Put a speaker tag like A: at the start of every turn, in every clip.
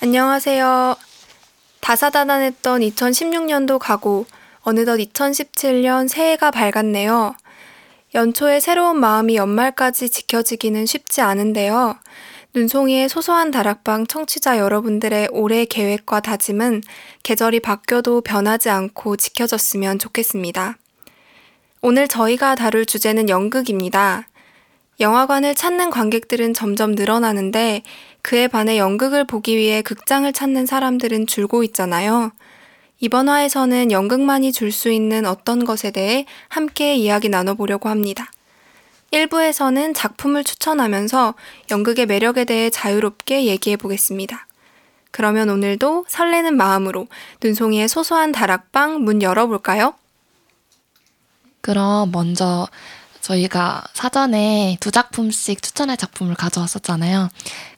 A: 안녕하세요. 다사다난했던 2016년도 가고 어느덧 2017년 새해가 밝았네요. 연초에 새로운 마음이 연말까지 지켜지기는 쉽지 않은데요. 눈송이의 소소한 다락방 청취자 여러분들의 올해 계획과 다짐은 계절이 바뀌어도 변하지 않고 지켜졌으면 좋겠습니다. 오늘 저희가 다룰 주제는 연극입니다. 영화관을 찾는 관객들은 점점 늘어나는데 그에 반해 연극을 보기 위해 극장을 찾는 사람들은 줄고 있잖아요. 이번 화에서는 연극만이 줄 수 있는 어떤 것에 대해 함께 이야기 나눠보려고 합니다. 1부에서는 작품을 추천하면서 연극의 매력에 대해 자유롭게 얘기해 보겠습니다. 그러면 오늘도 설레는 마음으로 눈송이의 소소한 다락방 문 열어볼까요?
B: 그럼 먼저 저희가 사전에 두 작품씩 추천할 작품을 가져왔었잖아요.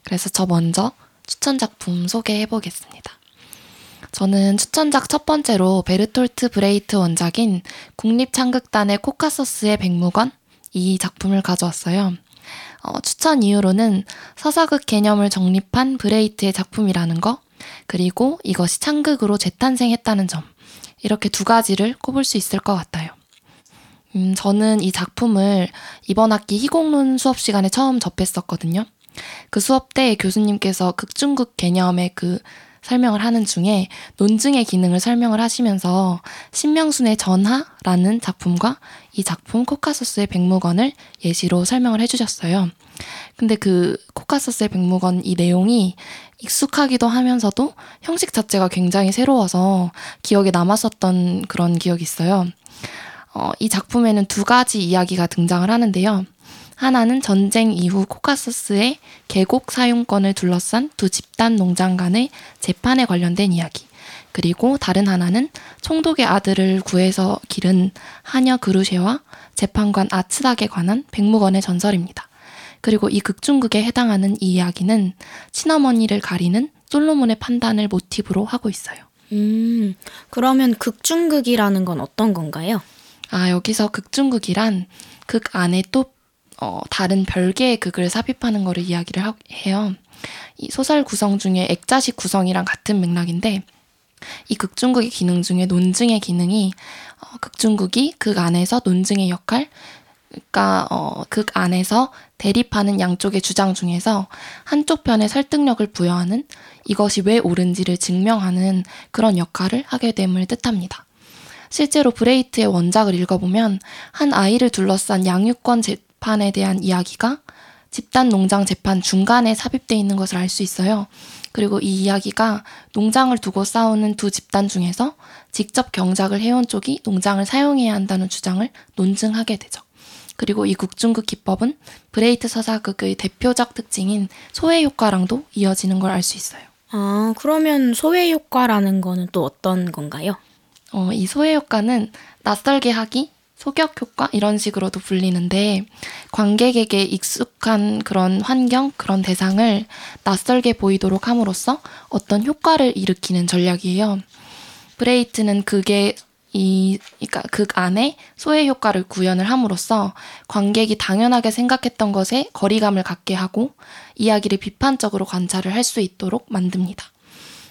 B: 그래서 저 먼저 추천 작품 소개해 보겠습니다. 저는 추천작 첫 번째로 베르톨트 브레히트 원작인 국립창극단의 코카서스의 백묵원 이 작품을 가져왔어요. 어, 추천 이유로는 서사극 개념을 정립한 브레히트의 작품이라는 거, 그리고 이것이 창극으로 재탄생했다는 점, 이렇게 두 가지를 꼽을 수 있을 것 같아요. 음, 저는 이 작품을 이번 학기 희곡론 수업 시간에 처음 접했었거든요. 그 수업 때 교수님께서 극중극 개념의 그 설명을 하는 중에 논증의 기능을 설명을 하시면서 신명순의 전하라는 작품과 이 작품 코카소스의 백무건을 예시로 설명을 해주셨어요. 근데 그 코카소스의 백무건 이 내용이 익숙하기도 하면서도 형식 자체가 굉장히 새로워서 기억에 남았었던 그런 기억이 있어요. 어, 이 작품에는 두 가지 이야기가 등장을 하는데요. 하나는 전쟁 이후 코카소스의 계곡 사용권을 둘러싼 두 집단 농장 간의 재판에 관련된 이야기. 그리고 다른 하나는 총독의 아들을 구해서 기른 하녀 그루쉐와 재판관 아츠닥에 관한 백무건의 전설입니다. 그리고 이 극중극에 해당하는 이 이야기는 친어머니를 가리는 솔로몬의 판단을 모티브로 하고 있어요.
C: 음, 그러면 극중극이라는 건 어떤 건가요?
B: 아, 여기서 극중극이란 극 안에 또 어, 다른 별개의 극을 삽입하는 거를 이야기를 하, 해요. 이 소설 구성 중에 액자식 구성이랑 같은 맥락인데 이 극중극의 기능 중에 논증의 기능이 어, 극중극이 극 안에서 논증의 역할 그러니까 어, 극 안에서 대립하는 양쪽의 주장 중에서 한쪽 편에 설득력을 부여하는 이것이 왜 옳은지를 증명하는 그런 역할을 하게 됨을 뜻합니다. 실제로 브레이트의 원작을 읽어보면 한 아이를 둘러싼 양육권 제, 재판에 대한 이야기가 집단 농장 재판 중간에 삽입되어 있는 것을 알 수 있어요. 그리고 이 이야기가 농장을 두고 싸우는 두 집단 중에서 직접 경작을 해온 쪽이 농장을 사용해야 한다는 주장을 논증하게 되죠. 그리고 이 국중극 기법은 브레히트 서사극의 대표적 특징인 소외 효과랑도 이어지는 걸 알 수 있어요.
C: 아, 그러면 소외 효과라는 거는 또 어떤 건가요?
B: 어, 이 소외 효과는 낯설게 하기, 소격 효과 이런 식으로도 불리는데 관객에게 익숙한 그런 환경, 그런 대상을 낯설게 보이도록 함으로써 어떤 효과를 일으키는 전략이에요. 브레히트는 그게 이, 그러니까 극 안에 소외 효과를 구현을 함으로써 관객이 당연하게 생각했던 것에 거리감을 갖게 하고 이야기를 비판적으로 관찰을 할 수 있도록 만듭니다.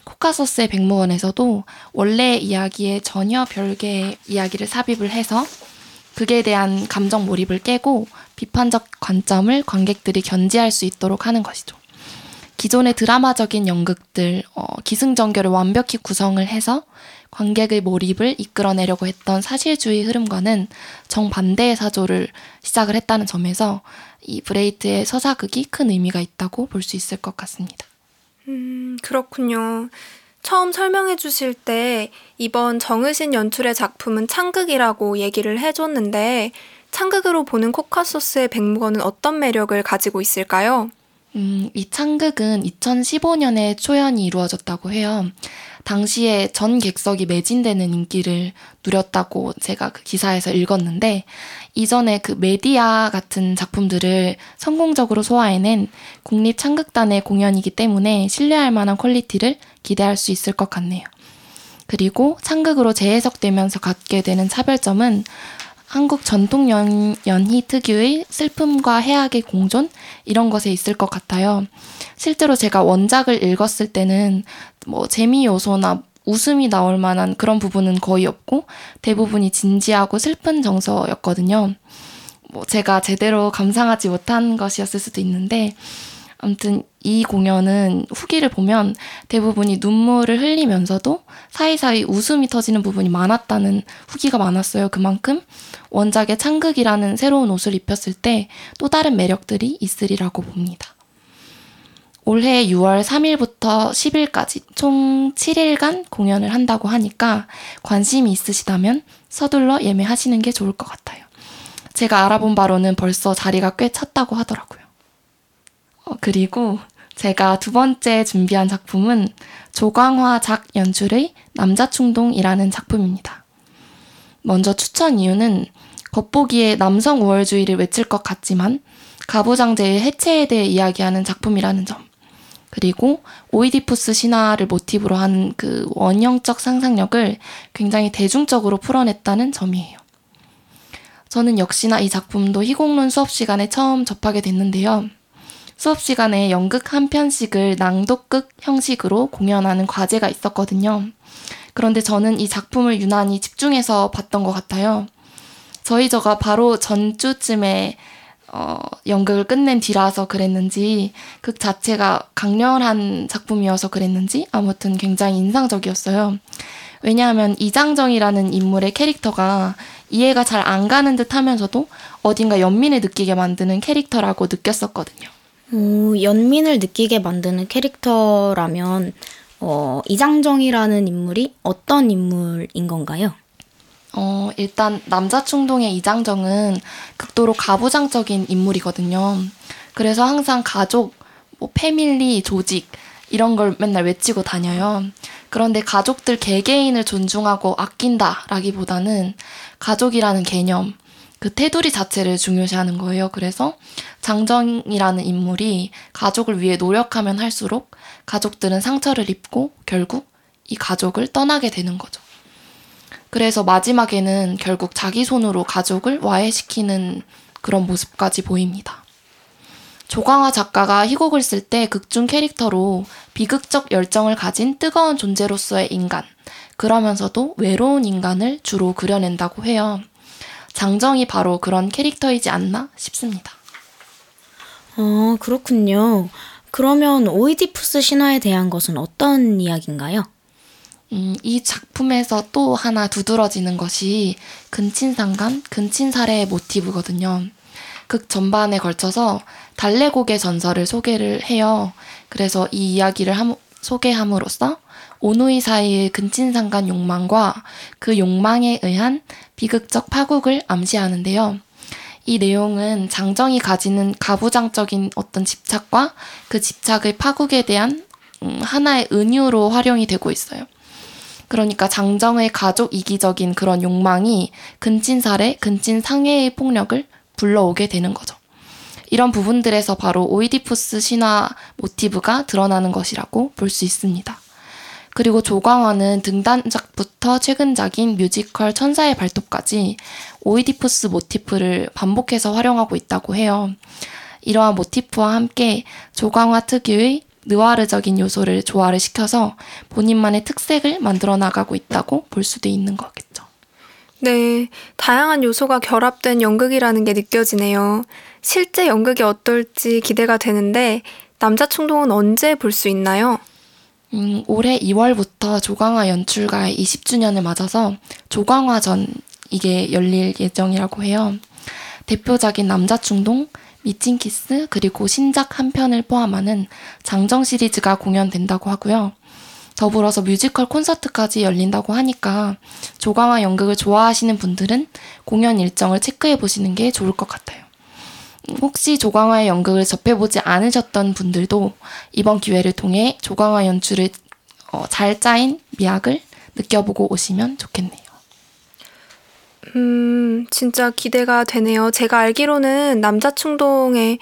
B: 코카소스의 백무원에서도 원래 이야기에 전혀 별개의 이야기를 삽입을 해서 극에 대한 감정 몰입을 깨고 비판적 관점을 관객들이 견지할 수 있도록 하는 것이죠. 기존의 드라마적인 연극들, 어, 기승전결을 완벽히 구성을 해서 관객의 몰입을 이끌어내려고 했던 사실주의 흐름과는 정반대의 사조를 시작을 했다는 점에서 이 브레이트의 서사극이 큰 의미가 있다고 볼 수 있을 것 같습니다.
A: 음, 그렇군요. 처음 설명해 주실 때 이번 정의신 연출의 작품은 창극이라고 얘기를 해줬는데 창극으로 보는 코카소스의 백무건은 어떤 매력을 가지고 있을까요?
B: 음, 이 창극은 2015년에 초연이 이루어졌다고 해요. 당시에 전 객석이 매진되는 인기를 누렸다고 제가 그 기사에서 읽었는데 이전에 그 메디아 같은 작품들을 성공적으로 소화해낸 국립 창극단의 공연이기 때문에 신뢰할 만한 quality를 기대할 수 있을 것 같네요. 그리고 창극으로 재해석되면서 갖게 되는 차별점은 한국 전통 연, 연희 특유의 슬픔과 해학의 공존 이런 것에 있을 것 같아요. 실제로 제가 원작을 읽었을 때는 뭐 재미 요소나 웃음이 나올 만한 그런 부분은 거의 없고 대부분이 진지하고 슬픈 정서였거든요. 뭐 제가 제대로 감상하지 못한 것이었을 수도 있는데 아무튼 이 공연은 후기를 보면 대부분이 눈물을 흘리면서도 사이사이 웃음이 터지는 부분이 많았다는 후기가 많았어요. 그만큼 원작의 창극이라는 새로운 옷을 입혔을 때 또 다른 매력들이 있으리라고 봅니다. 올해 6월 3일부터 10일까지 총 7일간 공연을 한다고 하니까 관심이 있으시다면 서둘러 예매하시는 게 좋을 것 같아요. 제가 알아본 바로는 벌써 자리가 꽤 찼다고 하더라고요. 어, 그리고 제가 두 번째 준비한 작품은 조광화 작 연출의 남자충동이라는 작품입니다. 먼저 추천 이유는 겉보기에 남성 우월주의를 외칠 것 같지만 가부장제의 해체에 대해 이야기하는 작품이라는 점. 그리고 오이디푸스 신화를 모티브로 한 그 원형적 상상력을 굉장히 대중적으로 풀어냈다는 점이에요. 저는 역시나 이 작품도 희곡론 수업 시간에 처음 접하게 됐는데요. 수업 시간에 연극 한 편씩을 낭독극 형식으로 공연하는 과제가 있었거든요. 그런데 저는 이 작품을 유난히 집중해서 봤던 것 같아요. 저희 저가 바로 전주쯤에 어, 연극을 끝낸 뒤라서 그랬는지 극 자체가 강렬한 작품이어서 그랬는지 아무튼 굉장히 인상적이었어요. 왜냐하면 이장정이라는 인물의 캐릭터가 이해가 잘 안 가는 듯 하면서도 어딘가 연민을 느끼게 만드는 캐릭터라고 느꼈었거든요.
C: 오, 연민을 느끼게 만드는 캐릭터라면 어, 이장정이라는 인물이 어떤 인물인 건가요?
B: 어, 일단 남자 충동의 이장정은 극도로 가부장적인 인물이거든요. 그래서 항상 가족, 뭐 패밀리, 조직 이런 걸 맨날 외치고 다녀요. 그런데 가족들 개개인을 존중하고 아낀다라기보다는 가족이라는 개념, 그 테두리 자체를 중요시하는 거예요. 그래서 장정이라는 인물이 가족을 위해 노력하면 할수록 가족들은 상처를 입고 결국 이 가족을 떠나게 되는 거죠. 그래서 마지막에는 결국 자기 손으로 가족을 와해시키는 그런 모습까지 보입니다. 조광화 작가가 희곡을 쓸 때 극중 캐릭터로 비극적 열정을 가진 뜨거운 존재로서의 인간, 그러면서도 외로운 인간을 주로 그려낸다고 해요. 장정이 바로 그런 캐릭터이지 않나 싶습니다.
C: 어, 그렇군요. 그러면 오이디푸스 신화에 대한 것은 어떤 이야기인가요?
B: 음, 이 작품에서 또 하나 두드러지는 것이 근친상간, 근친살해의 모티브거든요. 극 전반에 걸쳐서 달래곡의 전설을 소개를 해요. 그래서 이 이야기를 함, 소개함으로써 오누이 사이의 근친상간 욕망과 그 욕망에 의한 비극적 파국을 암시하는데요. 이 내용은 장정이 가지는 가부장적인 어떤 집착과 그 집착의 파국에 대한 음, 하나의 은유로 활용이 되고 있어요. 그러니까 장정의 가족 이기적인 그런 욕망이 근친살해, 근친상해의 폭력을 불러오게 되는 거죠. 이런 부분들에서 바로 오이디푸스 신화 모티브가 드러나는 것이라고 볼 수 있습니다. 그리고 조광화는 등단작부터 최근작인 뮤지컬 천사의 발톱까지 오이디푸스 모티프를 반복해서 활용하고 있다고 해요. 이러한 모티프와 함께 조광화 특유의 느와르적인 요소를 조화를 시켜서 본인만의 특색을 만들어 나가고 있다고 볼 수도 있는 거겠죠.
A: 네, 다양한 요소가 결합된 연극이라는 게 느껴지네요. 실제 연극이 어떨지 기대가 되는데 남자 충동은 언제 볼 수 있나요?
B: 음, 올해 2월부터 조광화 연출가의 20주년을 맞아서 조광화전 이게 열릴 예정이라고 해요. 대표작인 남자 충동, 미친 키스, 그리고 신작 한 편을 포함하는 장정 시리즈가 공연된다고 하고요. 더불어서 뮤지컬 콘서트까지 열린다고 하니까 조광화 연극을 좋아하시는 분들은 공연 일정을 체크해 보시는 게 좋을 것 같아요. 혹시 조광화의 연극을 접해보지 않으셨던 분들도 이번 기회를 통해 조광화 연출을 어, 잘 짜인 미학을 느껴보고 오시면 좋겠네요.
A: 음, 진짜 기대가 되네요. 제가 알기로는 남자 충동에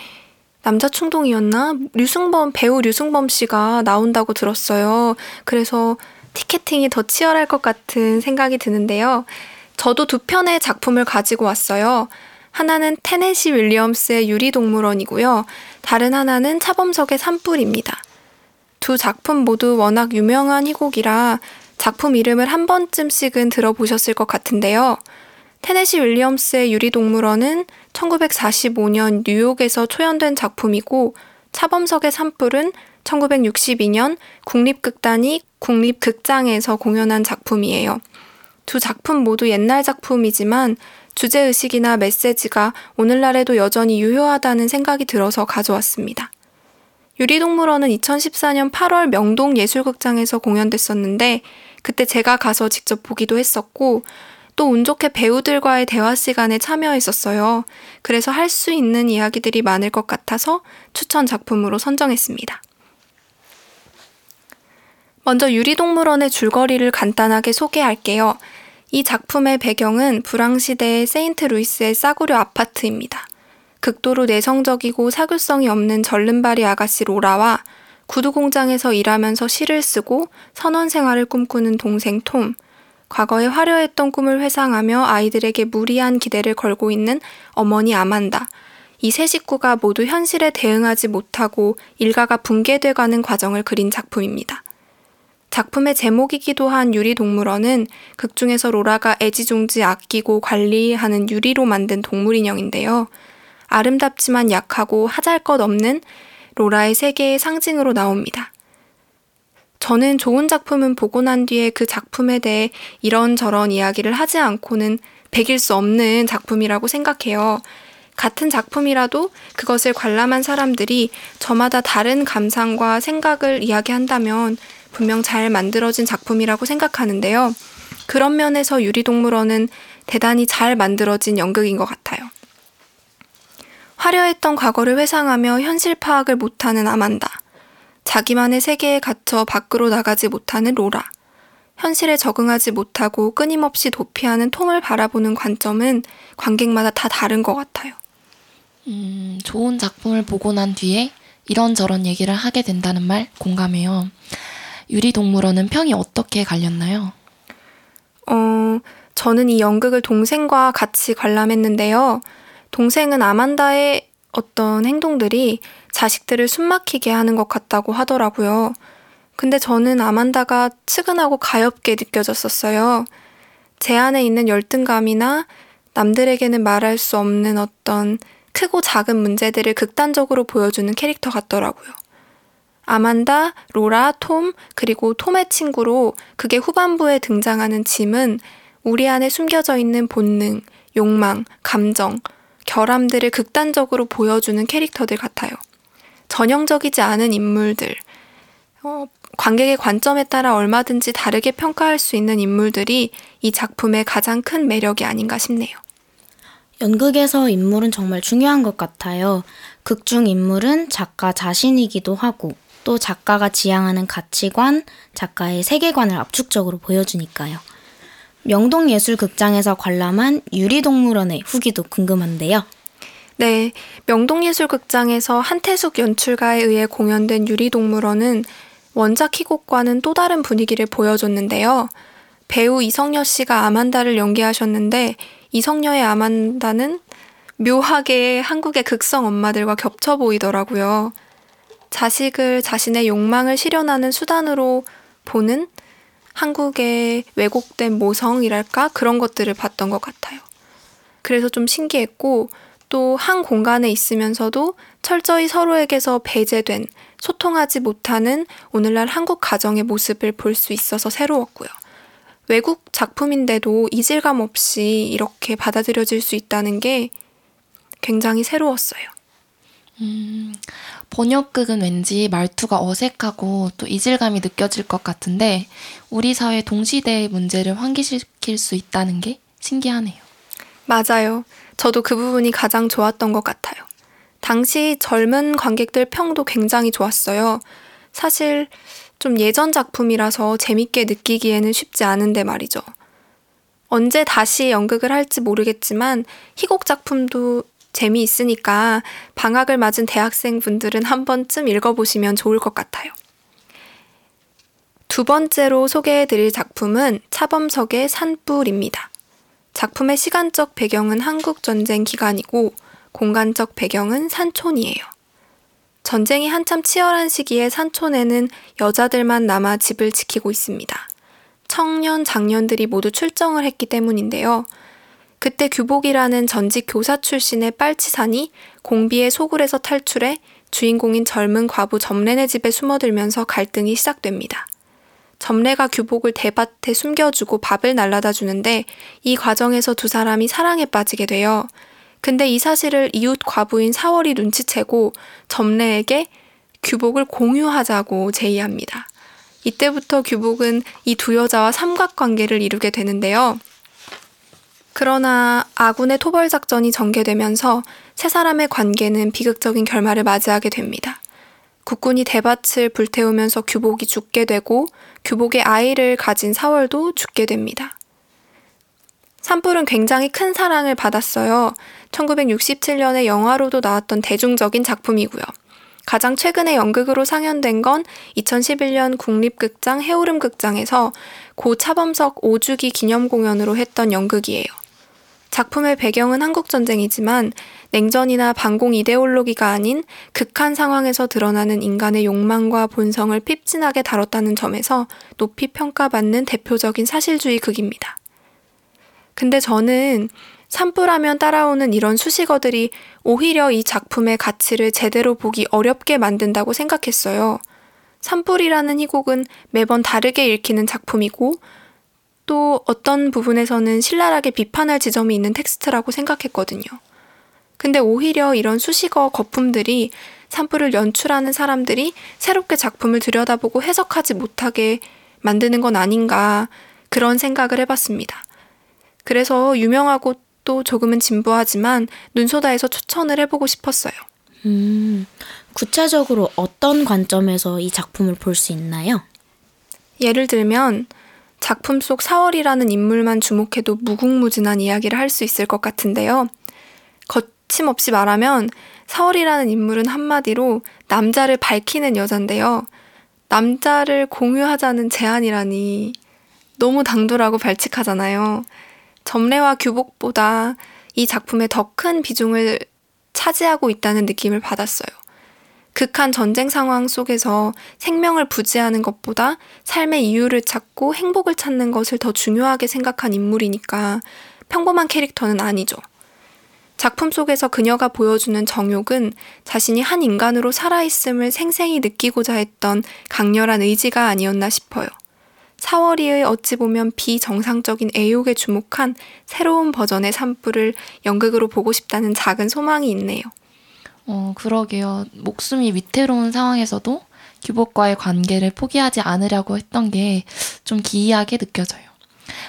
A: 남자 충동이었나? 류승범 배우 류승범 씨가 나온다고 들었어요. 그래서 티켓팅이 더 치열할 것 같은 생각이 드는데요. 저도 두 편의 작품을 가지고 왔어요. 하나는 테네시 윌리엄스의 유리동물원이고요. 다른 하나는 차범석의 산불입니다. 두 작품 모두 워낙 유명한 희곡이라 작품 이름을 한 번쯤씩은 들어보셨을 것 같은데요. 테네시 윌리엄스의 유리동물원은 1945년 뉴욕에서 초연된 작품이고 차범석의 산불은 1962년 국립극단이 국립극장에서 공연한 작품이에요. 두 작품 모두 옛날 작품이지만 주제의식이나 메시지가 오늘날에도 여전히 유효하다는 생각이 들어서 가져왔습니다. 유리동물원은 2014년 8월 명동 예술극장에서 공연됐었는데 그때 제가 가서 직접 보기도 했었고 또 운 좋게 배우들과의 대화 시간에 참여했었어요. 그래서 할 수 있는 이야기들이 많을 것 같아서 추천 작품으로 선정했습니다. 먼저 유리동물원의 줄거리를 간단하게 소개할게요. 이 작품의 배경은 불황시대의 세인트 루이스의 싸구려 아파트입니다. 극도로 내성적이고 사교성이 없는 절름발이 아가씨 로라와 구두 공장에서 일하면서 시를 쓰고 선원 생활을 꿈꾸는 동생 톰, 과거에 화려했던 꿈을 회상하며 아이들에게 무리한 기대를 걸고 있는 어머니 아만다, 이 세 식구가 모두 현실에 대응하지 못하고 일가가 붕괴돼가는 과정을 그린 작품입니다. 작품의 제목이기도 한 유리동물원은 극 중에서 로라가 애지중지 아끼고 관리하는 유리로 만든 동물 인형인데요. 아름답지만 약하고 하잘 것 없는 로라의 세계의 상징으로 나옵니다. 저는 좋은 작품은 보고 난 뒤에 그 작품에 대해 이런저런 이야기를 하지 않고는 배길 수 없는 작품이라고 생각해요. 같은 작품이라도 그것을 관람한 사람들이 저마다 다른 감상과 생각을 이야기한다면 분명 잘 만들어진 작품이라고 생각하는데요. 그런 면에서 유리동물원은 대단히 잘 만들어진 연극인 것 같아요. 화려했던 과거를 회상하며 현실 파악을 못하는 아만다. 자기만의 세계에 갇혀 밖으로 나가지 못하는 로라. 현실에 적응하지 못하고 끊임없이 도피하는 톰을 바라보는 관점은 관객마다 다 다른 것 같아요.
B: 음, 좋은 작품을 보고 난 뒤에 이런저런 얘기를 하게 된다는 말 공감해요. 유리동물원은 평이 어떻게 갈렸나요?
A: 어, 저는 이 연극을 동생과 같이 관람했는데요. 동생은 아만다의 어떤 행동들이 자식들을 숨막히게 하는 것 같다고 하더라고요. 근데 저는 아만다가 측은하고 가엽게 느껴졌었어요. 제 안에 있는 열등감이나 남들에게는 말할 수 없는 어떤 크고 작은 문제들을 극단적으로 보여주는 캐릭터 같더라고요. 아만다, 로라, 톰, 그리고 톰의 친구로 극의 후반부에 등장하는 짐은 우리 안에 숨겨져 있는 본능, 욕망, 감정, 결함들을 극단적으로 보여주는 캐릭터들 같아요. 전형적이지 않은 인물들, 어, 관객의 관점에 따라 얼마든지 다르게 평가할 수 있는 인물들이 이 작품의 가장 큰 매력이 아닌가 싶네요.
C: 연극에서 인물은 정말 중요한 것 같아요. 극중 인물은 작가 자신이기도 하고 또 작가가 지향하는 가치관, 작가의 세계관을 압축적으로 보여주니까요. 명동예술극장에서 관람한 유리동물원의 후기도 궁금한데요.
A: 네, 명동예술극장에서 한태숙 연출가에 의해 공연된 유리동물원은 원작 희곡과는 또 다른 분위기를 보여줬는데요. 배우 이성녀 씨가 아만다를 연기하셨는데 이성녀의 아만다는 묘하게 한국의 극성 엄마들과 겹쳐 보이더라고요. 자식을 자신의 욕망을 실현하는 수단으로 보는 한국의 왜곡된 모성이랄까 그런 것들을 봤던 것 같아요. 그래서 좀 신기했고 또 한 공간에 있으면서도 철저히 서로에게서 배제된 소통하지 못하는 오늘날 한국 가정의 모습을 볼 수 있어서 새로웠고요. 외국 작품인데도 이질감 없이 이렇게 받아들여질 수 있다는 게 굉장히 새로웠어요.
B: 음, 번역극은 왠지 말투가 어색하고 또 이질감이 느껴질 것 같은데 우리 사회 동시대의 문제를 환기시킬 수 있다는 게 신기하네요.
A: 맞아요. 저도 그 부분이 가장 좋았던 것 같아요. 당시 젊은 관객들 평도 굉장히 좋았어요. 사실 좀 예전 작품이라서 재밌게 느끼기에는 쉽지 않은데 말이죠. 언제 다시 연극을 할지 모르겠지만 희곡 작품도 재미있으니까 방학을 맞은 대학생분들은 한 번쯤 읽어보시면 좋을 것 같아요. 두 번째로 소개해드릴 작품은 차범석의 산불입니다. 작품의 시간적 배경은 한국 전쟁 기간이고 공간적 배경은 산촌이에요. 전쟁이 한참 치열한 시기에 산촌에는 여자들만 남아 집을 지키고 있습니다. 청년, 장년들이 모두 출정을 했기 때문인데요. 그때 규복이라는 전직 교사 출신의 빨치산이 공비의 소굴에서 탈출해 주인공인 젊은 과부 점례네 집에 숨어들면서 갈등이 시작됩니다. 점례가 규복을 대밭에 숨겨주고 밥을 날라다 주는데 이 과정에서 두 사람이 사랑에 빠지게 돼요. 근데 이 사실을 이웃 과부인 사월이 눈치채고 점례에게 규복을 공유하자고 제의합니다. 이때부터 규복은 이 두 여자와 삼각관계를 이루게 되는데요. 그러나 아군의 토벌 작전이 전개되면서 세 사람의 관계는 비극적인 결말을 맞이하게 됩니다. 국군이 대밭을 불태우면서 규복이 죽게 되고 규복의 아이를 가진 사월도 죽게 됩니다. 산불은 굉장히 큰 사랑을 받았어요. 1967년에 영화로도 나왔던 대중적인 작품이고요. 가장 최근에 연극으로 상연된 건 2011년 국립극장 해오름 극장에서 고 차범석 5주기 기념 공연으로 했던 연극이에요. 작품의 배경은 한국전쟁이지만 냉전이나 반공 이데올로기가 아닌 극한 상황에서 드러나는 인간의 욕망과 본성을 핍진하게 다뤘다는 점에서 높이 평가받는 대표적인 사실주의 극입니다. 근데 저는 산불하면 따라오는 이런 수식어들이 오히려 이 작품의 가치를 제대로 보기 어렵게 만든다고 생각했어요. 산불이라는 희곡은 매번 다르게 읽히는 작품이고 또 어떤 부분에서는 신랄하게 비판할 지점이 있는 텍스트라고 생각했거든요. 근데 오히려 이런 수식어 거품들이 산불을 연출하는 사람들이 새롭게 작품을 들여다보고 해석하지 못하게 만드는 건 아닌가 그런 생각을 해봤습니다. 그래서 유명하고 또 조금은 진부하지만 눈소다에서 추천을 해보고 싶었어요.
C: 음, 구체적으로 어떤 관점에서 이 작품을 볼 수 있나요?
A: 예를 들면 작품 속 사월이라는 인물만 주목해도 무궁무진한 이야기를 할 수 있을 것 같은데요. 거침없이 말하면 사월이라는 인물은 한마디로 남자를 밝히는 여잔데요. 남자를 공유하자는 제안이라니 너무 당돌하고 발칙하잖아요. 점례와 규복보다 이 작품에 더 큰 비중을 차지하고 있다는 느낌을 받았어요. 극한 전쟁 상황 속에서 생명을 부지하는 것보다 삶의 이유를 찾고 행복을 찾는 것을 더 중요하게 생각한 인물이니까 평범한 캐릭터는 아니죠. 작품 속에서 그녀가 보여주는 정욕은 자신이 한 인간으로 살아있음을 생생히 느끼고자 했던 강렬한 의지가 아니었나 싶어요. 사월이의 어찌 보면 비정상적인 애욕에 주목한 새로운 버전의 산불을 연극으로 보고 싶다는 작은 소망이 있네요.
B: 어, 그러게요. 목숨이 위태로운 상황에서도 규복과의 관계를 포기하지 않으려고 했던 게 좀 기이하게 느껴져요.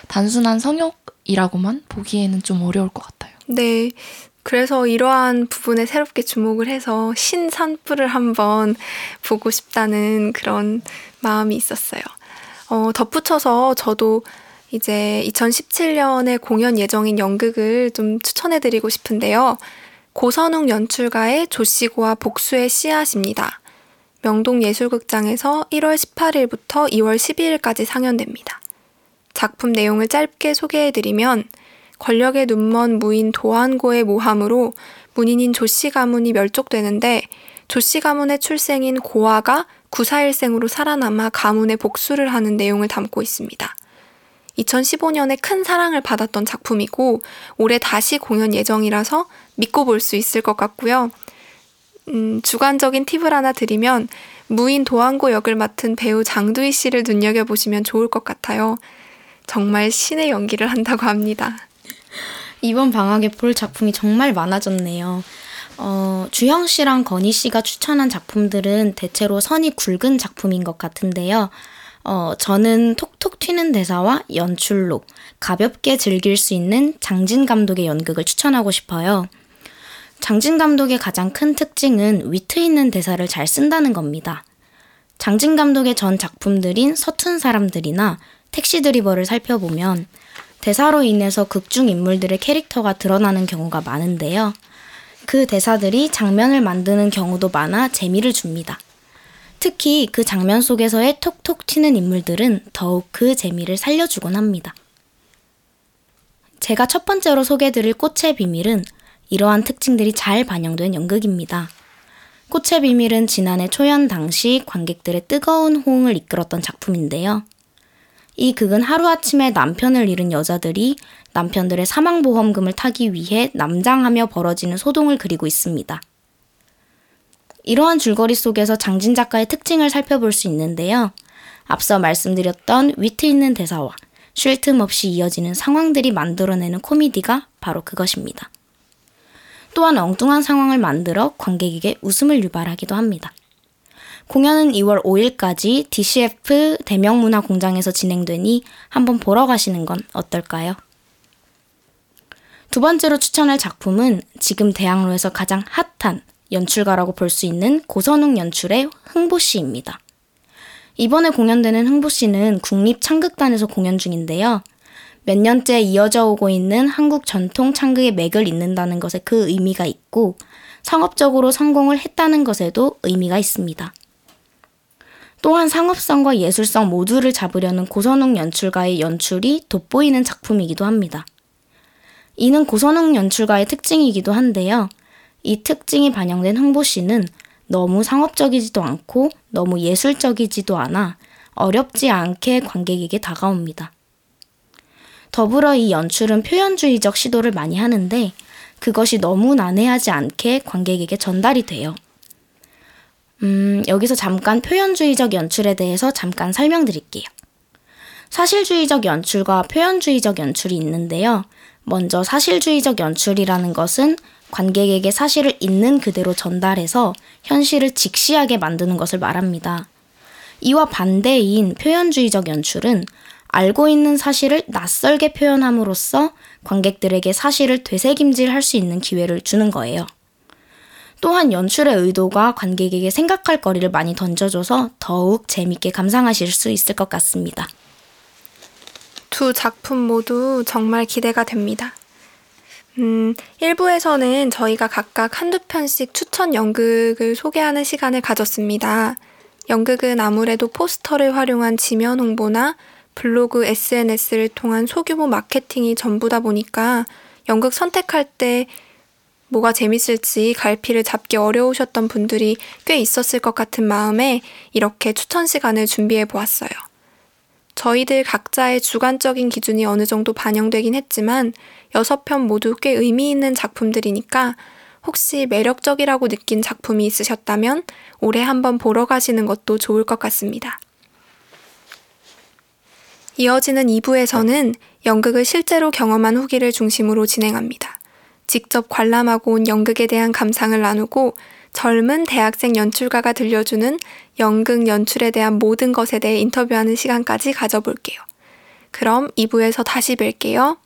B: 단순한 성욕이라고만 보기에는 좀 어려울 것 같아요.
A: 네. 그래서 이러한 부분에 새롭게 주목을 해서 신산불을 한번 보고 싶다는 그런 마음이 있었어요. 어, 덧붙여서 저도 이제 2017년에 공연 예정인 연극을 좀 추천해드리고 싶은데요. 고선웅 연출가의 조시고와 복수의 씨앗입니다. 명동예술극장에서 1월 18일부터 2월 12일까지 상연됩니다. 작품 내용을 짧게 소개해드리면 권력의 눈먼 무인 도안고의 모함으로 문인인 조씨 가문이 멸족되는데 조씨 가문의 출생인 고아가 구사일생으로 살아남아 가문의 복수를 하는 내용을 담고 있습니다. 2015년에 큰 사랑을 받았던 작품이고 올해 다시 공연 예정이라서 믿고 볼 수 있을 것 같고요. 음, 주관적인 팁을 하나 드리면 무인 도안고 역을 맡은 배우 장두희 씨를 눈여겨 보시면 좋을 것 같아요. 정말 신의 연기를 한다고 합니다.
C: 이번 방학에 볼 작품이 정말 많아졌네요. 어, 주형 씨랑 건희 씨가 추천한 작품들은 대체로 선이 굵은 작품인 것 같은데요. 어, 저는 톡톡 튀는 대사와 연출로 가볍게 즐길 수 있는 장진 감독의 연극을 추천하고 싶어요. 장진 감독의 가장 큰 특징은 위트 있는 대사를 잘 쓴다는 겁니다. 장진 감독의 전 작품들인 서툰 사람들이나 택시 드리버를 살펴보면 대사로 인해서 극중 인물들의 캐릭터가 드러나는 경우가 많은데요. 그 대사들이 장면을 만드는 경우도 많아 재미를 줍니다. 특히 그 장면 속에서의 톡톡 튀는 인물들은 더욱 그 재미를 살려주곤 합니다. 제가 첫 번째로 소개해드릴 꽃의 비밀은 이러한 특징들이 잘 반영된 연극입니다. 꽃의 비밀은 지난해 초연 당시 관객들의 뜨거운 호응을 이끌었던 작품인데요. 이 극은 하루아침에 남편을 잃은 여자들이 남편들의 사망보험금을 타기 위해 남장하며 벌어지는 소동을 그리고 있습니다. 이러한 줄거리 속에서 장진 작가의 특징을 살펴볼 수 있는데요. 앞서 말씀드렸던 위트 있는 대사와 쉴 틈 없이 이어지는 상황들이 만들어내는 코미디가 바로 그것입니다. 또한 엉뚱한 상황을 만들어 관객에게 웃음을 유발하기도 합니다. 공연은 2월 5일까지 DCF 대명문화공장에서 진행되니 한번 보러 가시는 건 어떨까요? 두 번째로 추천할 작품은 지금 대학로에서 가장 핫한 연출가라고 볼 수 있는 고선웅 연출의 흥보 씨입니다. 이번에 공연되는 흥보 씨는 국립 창극단에서 공연 중인데요. 몇 년째 이어져 오고 있는 한국 전통 창극의 맥을 잇는다는 것에 그 의미가 있고 상업적으로 성공을 했다는 것에도 의미가 있습니다. 또한 상업성과 예술성 모두를 잡으려는 고선웅 연출가의 연출이 돋보이는 작품이기도 합니다. 이는 고선웅 연출가의 특징이기도 한데요. 이 특징이 반영된 흥보씨는 너무 상업적이지도 않고 너무 예술적이지도 않아 어렵지 않게 관객에게 다가옵니다. 더불어 이 연출은 표현주의적 시도를 많이 하는데 그것이 너무 난해하지 않게 관객에게 전달이 돼요. 음, 여기서 잠깐 표현주의적 연출에 대해서 잠깐 설명드릴게요. 사실주의적 연출과 표현주의적 연출이 있는데요. 먼저 사실주의적 연출이라는 것은 관객에게 사실을 있는 그대로 전달해서 현실을 직시하게 만드는 것을 말합니다. 이와 반대인 표현주의적 연출은 알고 있는 사실을 낯설게 표현함으로써 관객들에게 사실을 되새김질 할 수 있는 기회를 주는 거예요. 또한 연출의 의도가 관객에게 생각할 거리를 많이 던져줘서 더욱 재밌게 감상하실 수 있을 것 같습니다.
A: 두 작품 모두 정말 기대가 됩니다. 음, 1부에서는 저희가 각각 한두 편씩 추천 연극을 소개하는 시간을 가졌습니다. 연극은 아무래도 포스터를 활용한 지면 홍보나 블로그, SNS를 통한 소규모 마케팅이 전부다 보니까 연극 선택할 때 뭐가 재밌을지 갈피를 잡기 어려우셨던 분들이 꽤 있었을 것 같은 마음에 이렇게 추천 시간을 준비해 보았어요. 저희들 각자의 주관적인 기준이 어느 정도 반영되긴 했지만 여섯 편 모두 꽤 의미 있는 작품들이니까 혹시 매력적이라고 느낀 작품이 있으셨다면 올해 한번 보러 가시는 것도 좋을 것 같습니다. 이어지는 2부에서는 연극을 실제로 경험한 후기를 중심으로 진행합니다. 직접 관람하고 온 연극에 대한 감상을 나누고 젊은 대학생 연출가가 들려주는 연극 연출에 대한 모든 것에 대해 인터뷰하는 시간까지 가져볼게요. 그럼 2부에서 다시 뵐게요.